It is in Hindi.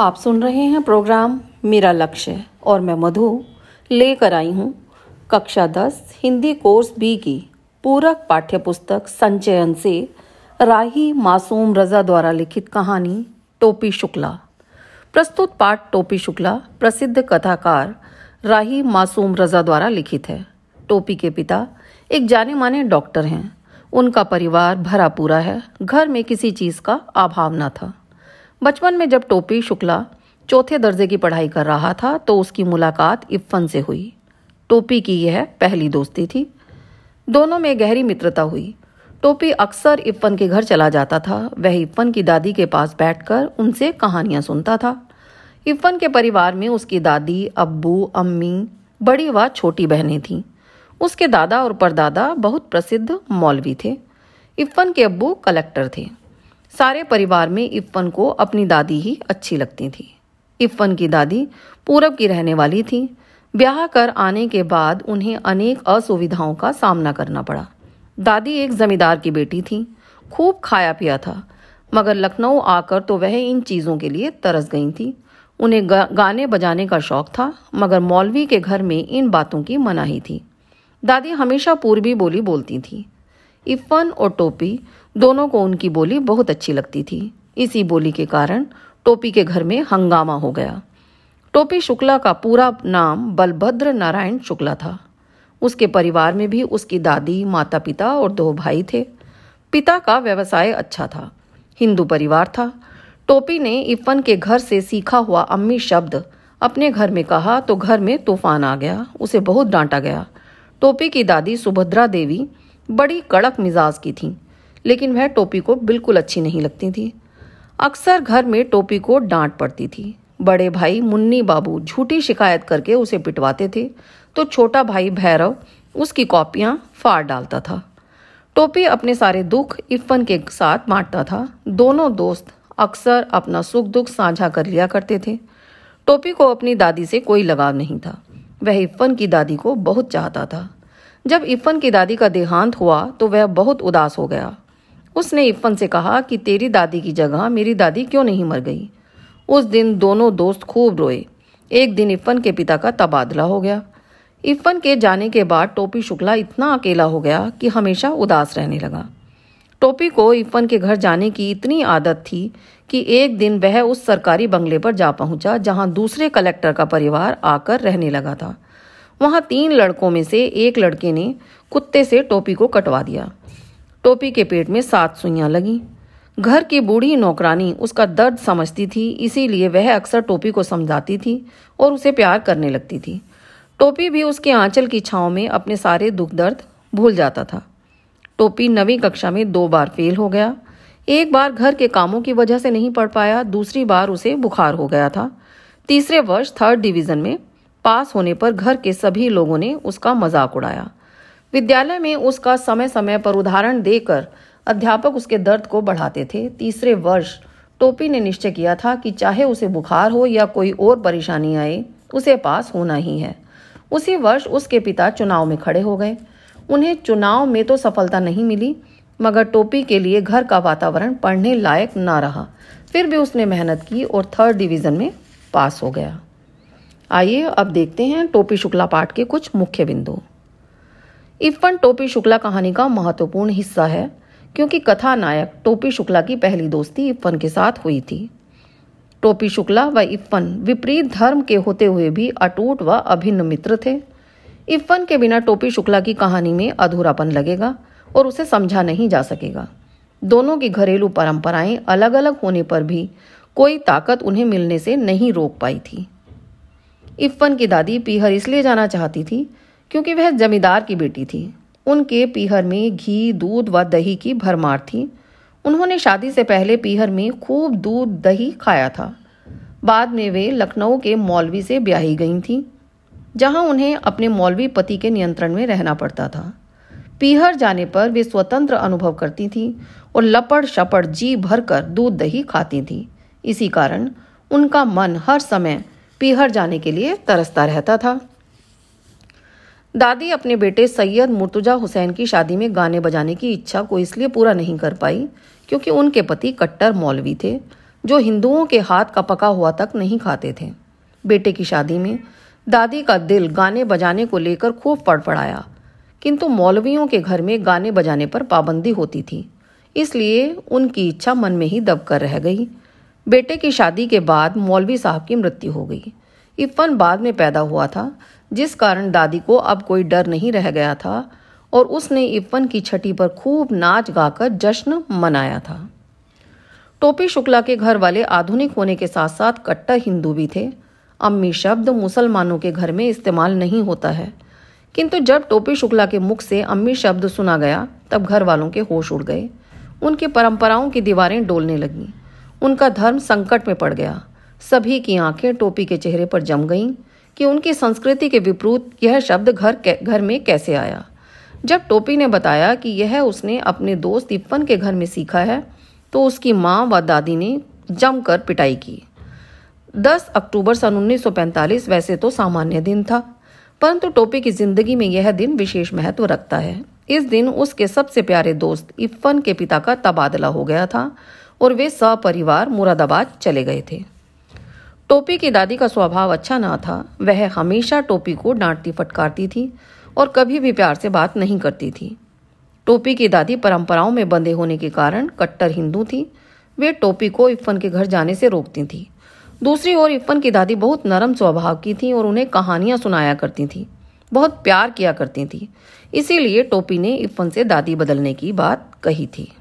आप सुन रहे हैं प्रोग्राम मेरा लक्ष्य और मैं मधु लेकर आई हूँ कक्षा दस हिंदी कोर्स बी की पूरक पाठ्य पुस्तक संचयन से राही मासूम रजा द्वारा लिखित कहानी टोपी शुक्ला। प्रस्तुत पाठ टोपी शुक्ला, प्रसिद्ध कथाकार राही मासूम रजा द्वारा लिखित है। टोपी के पिता एक जाने माने डॉक्टर हैं। उनका परिवार भरा पूरा है। घर में किसी चीज़ का अभाव न था। बचपन में जब टोपी शुक्ला चौथे दर्जे की पढ़ाई कर रहा था तो उसकी मुलाकात इफ्फन से हुई। टोपी की यह पहली दोस्ती थी। दोनों में गहरी मित्रता हुई। टोपी अक्सर इफ्फन के घर चला जाता था। वह इफ्फन की दादी के पास बैठकर उनसे कहानियाँ सुनता था। इफ्फन के परिवार में उसकी दादी, अब्बू, अम्मी, बड़ी व छोटी बहनें थीं। उसके दादा और परदादा बहुत प्रसिद्ध मौलवी थे। इफ्फन के अब्बू कलेक्टर थे। सारे परिवार में इफ्फन को अपनी दादी ही अच्छी लगती थी। इफ्फन की दादी पूरब की रहने वाली थी। ब्याह कर आने के बाद उन्हें अनेक असुविधाओं का सामना करना पड़ा। दादी एक जमींदार की बेटी थी। खूब खाया पिया था, मगर लखनऊ आकर तो वह इन चीज़ों के लिए तरस गई थी। उन्हें गाने बजाने का शौक था, मगर मौलवी के घर में इन बातों की मनाही थी। दादी हमेशा पूर्वी बोली बोलती थी। इफ़न और टोपी दोनों को उनकी बोली बहुत अच्छी लगती थी। इसी बोली के कारण टोपी के घर में हंगामा हो गया। टोपी शुक्ला का पूरा नाम बलभद्र नारायण शुक्ला था। उसके परिवार में भी उसकी दादी माता पिता और दो भाई थे। पिता का व्यवसाय अच्छा था, हिंदू परिवार था। टोपी ने इफ़न के घर से सीखा हुआ अम्मी शब्द अपने घर में कहा तो घर में तूफ़ान आ गया, उसे बहुत डांटा गया। टोपी की दादी सुभद्रा देवी बड़ी कड़क मिजाज की थी, लेकिन वह टोपी को बिल्कुल अच्छी नहीं लगती थी। अक्सर घर में टोपी को डांट पड़ती थी। बड़े भाई मुन्नी बाबू झूठी शिकायत करके उसे पिटवाते थे तो छोटा भाई भैरव उसकी कॉपियाँ फाड़ डालता था। टोपी अपने सारे दुख इफ़न के साथ बांटता था। दोनों दोस्त अक्सर अपना सुख दुख साझा कर लिया करते थे। टोपी को अपनी दादी से कोई लगाव नहीं था। वह इफ़न की दादी को बहुत चाहता था। जब इफ़न की दादी का देहांत हुआ तो वह बहुत उदास हो गया। उसने इफ़न से कहा कि तेरी दादी की जगह मेरी दादी क्यों नहीं मर गई? उस दिन दोनों दोस्त खूब रोए। एक दिन इफ़न के पिता का तबादला हो गया। इफ़न के जाने के बाद टोपी शुक्ला इतना अकेला हो गया कि हमेशा उदास रहने लगा। टोपी को इफ़न के घर जाने की इतनी आदत थी कि एक दिन वह उस सरकारी बंगले पर जा पहुँचा, जहाँ दूसरे कलेक्टर का परिवार आकर रहने लगा था। वहाँ तीन लड़कों में से एक लड़के ने कुत्ते से टोपी को कटवा दिया। टोपी के पेट में सात सुइयाँ लगी। घर की बूढ़ी नौकरानी उसका दर्द समझती थी, इसीलिए वह अक्सर टोपी को समझाती थी और उसे प्यार करने लगती थी। टोपी भी उसके आंचल की छाव में अपने सारे दुख दर्द भूल जाता था। टोपी नवीं कक्षा में दो बार फेल हो गया। एक बार घर के कामों की वजह से नहीं पढ़ पाया, दूसरी बार उसे बुखार हो गया था। तीसरे वर्ष थर्ड डिवीज़न में पास होने पर घर के सभी लोगों ने उसका मज़ाक उड़ाया। विद्यालय में उसका समय समय पर उदाहरण देकर अध्यापक उसके दर्द को बढ़ाते थे। तीसरे वर्ष टोपी ने निश्चय किया था कि चाहे उसे बुखार हो या कोई और परेशानी आए, उसे पास होना ही है। उसी वर्ष उसके पिता चुनाव में खड़े हो गए। उन्हें चुनाव में तो सफलता नहीं मिली, मगर टोपी के लिए घर का वातावरण पढ़ने लायक ना रहा। फिर भी उसने मेहनत की और थर्ड डिवीज़न में पास हो गया। आइए अब देखते हैं टोपी शुक्ला पाठ के कुछ मुख्य बिंदु। इफ्फन टोपी शुक्ला कहानी का महत्वपूर्ण हिस्सा है, क्योंकि कथा नायक टोपी शुक्ला की पहली दोस्ती इफ्फन के साथ हुई थी। टोपी शुक्ला व इफ्फन विपरीत धर्म के होते हुए भी अटूट व अभिन्न मित्र थे। इफ्फन के बिना टोपी शुक्ला की कहानी में अधूरापन लगेगा और उसे समझा नहीं जा सकेगा। दोनों की घरेलू परंपराएँ अलग अलग होने पर भी कोई ताकत उन्हें मिलने से नहीं रोक पाई थी। इफ्फन की दादी पीहर इसलिए जाना चाहती थी क्योंकि वह जमींदार की बेटी थी। उनके पीहर में घी, दूध व दही की भरमार थी। उन्होंने शादी से पहले पीहर में खूब दूध, दही खाया था। बाद में वे लखनऊ के मौलवी से ब्याही गई थीं, जहाँ उन्हें अपने मौलवी पति के नियंत्रण में रहना पड़ता था। पीहर जाने पर वे स्वतंत्र अनुभव करती थीं और लपड़ शपड़ जी भरकर दूध, दही खाती थीं। इसी कारण उनका मन हर समय पीहर जाने के लिए तरसता रहता था। दादी अपने बेटे सैयद मुर्तुजा हुसैन की शादी में गाने बजाने की इच्छा को इसलिए पूरा नहीं कर पाई क्योंकि उनके पति कट्टर मौलवी थे, जो हिंदुओं के हाथ का पका हुआ तक नहीं खाते थे। बेटे की शादी में दादी का दिल गाने बजाने को लेकर खूब पड़पड़ाया किंतु मौलवियों के घर में गाने बजाने पर पाबंदी होती थी, इसलिए उनकी इच्छा मन में ही दबकर रह गई। बेटे की शादी के बाद मौलवी साहब की मृत्यु हो गई। इफ़न बाद में पैदा हुआ था, जिस कारण दादी को अब कोई डर नहीं रह गया था और उसने इफ़न की छठी पर खूब नाच गाकर जश्न मनाया था। टोपी शुक्ला के घर वाले आधुनिक होने के साथ साथ कट्टर हिंदू भी थे। अम्मी शब्द मुसलमानों के घर में इस्तेमाल नहीं होता है। किंतु जब टोपी शुक्ला के मुख से अम्मी शब्द सुना गया, तब घर वालों के होश उड़ गए। उनकी परंपराओं की दीवारें डोलने लगीं। उनका धर्म संकट में पड़ गया। सभी की आँखें टोपी के चेहरे पर जम गईं कि उनकी संस्कृति के विपरीत यह शब्द घर घर में कैसे आया। जब टोपी ने बताया कि यह उसने अपने दोस्त इप्पन के घर में सीखा है तो उसकी माँ व दादी ने जमकर पिटाई की। 10 अक्टूबर सन 1945 वैसे तो सामान्य दिन था, परंतु टोपी की ज़िंदगी में यह दिन विशेष महत्व रखता है। इस दिन उसके सबसे प्यारे दोस्त इफ्फन के पिता का तबादला हो गया था और वे सपरिवार मुरादाबाद चले गए थे। टोपी की दादी का स्वभाव अच्छा ना था। वह हमेशा टोपी को डांटती फटकारती थी और कभी भी प्यार से बात नहीं करती थी। टोपी की दादी परंपराओं में बंधे होने के कारण कट्टर हिंदू थी। वे टोपी को इफ्फन के घर जाने से रोकती थी। दूसरी ओर इफ्फन की दादी बहुत नरम स्वभाव की थी और उन्हें कहानियाँ सुनाया करती थी। बहुत प्यार किया करती थी। इसीलिए टोपी ने इफ्फन से दादी बदलने की बात कही थी।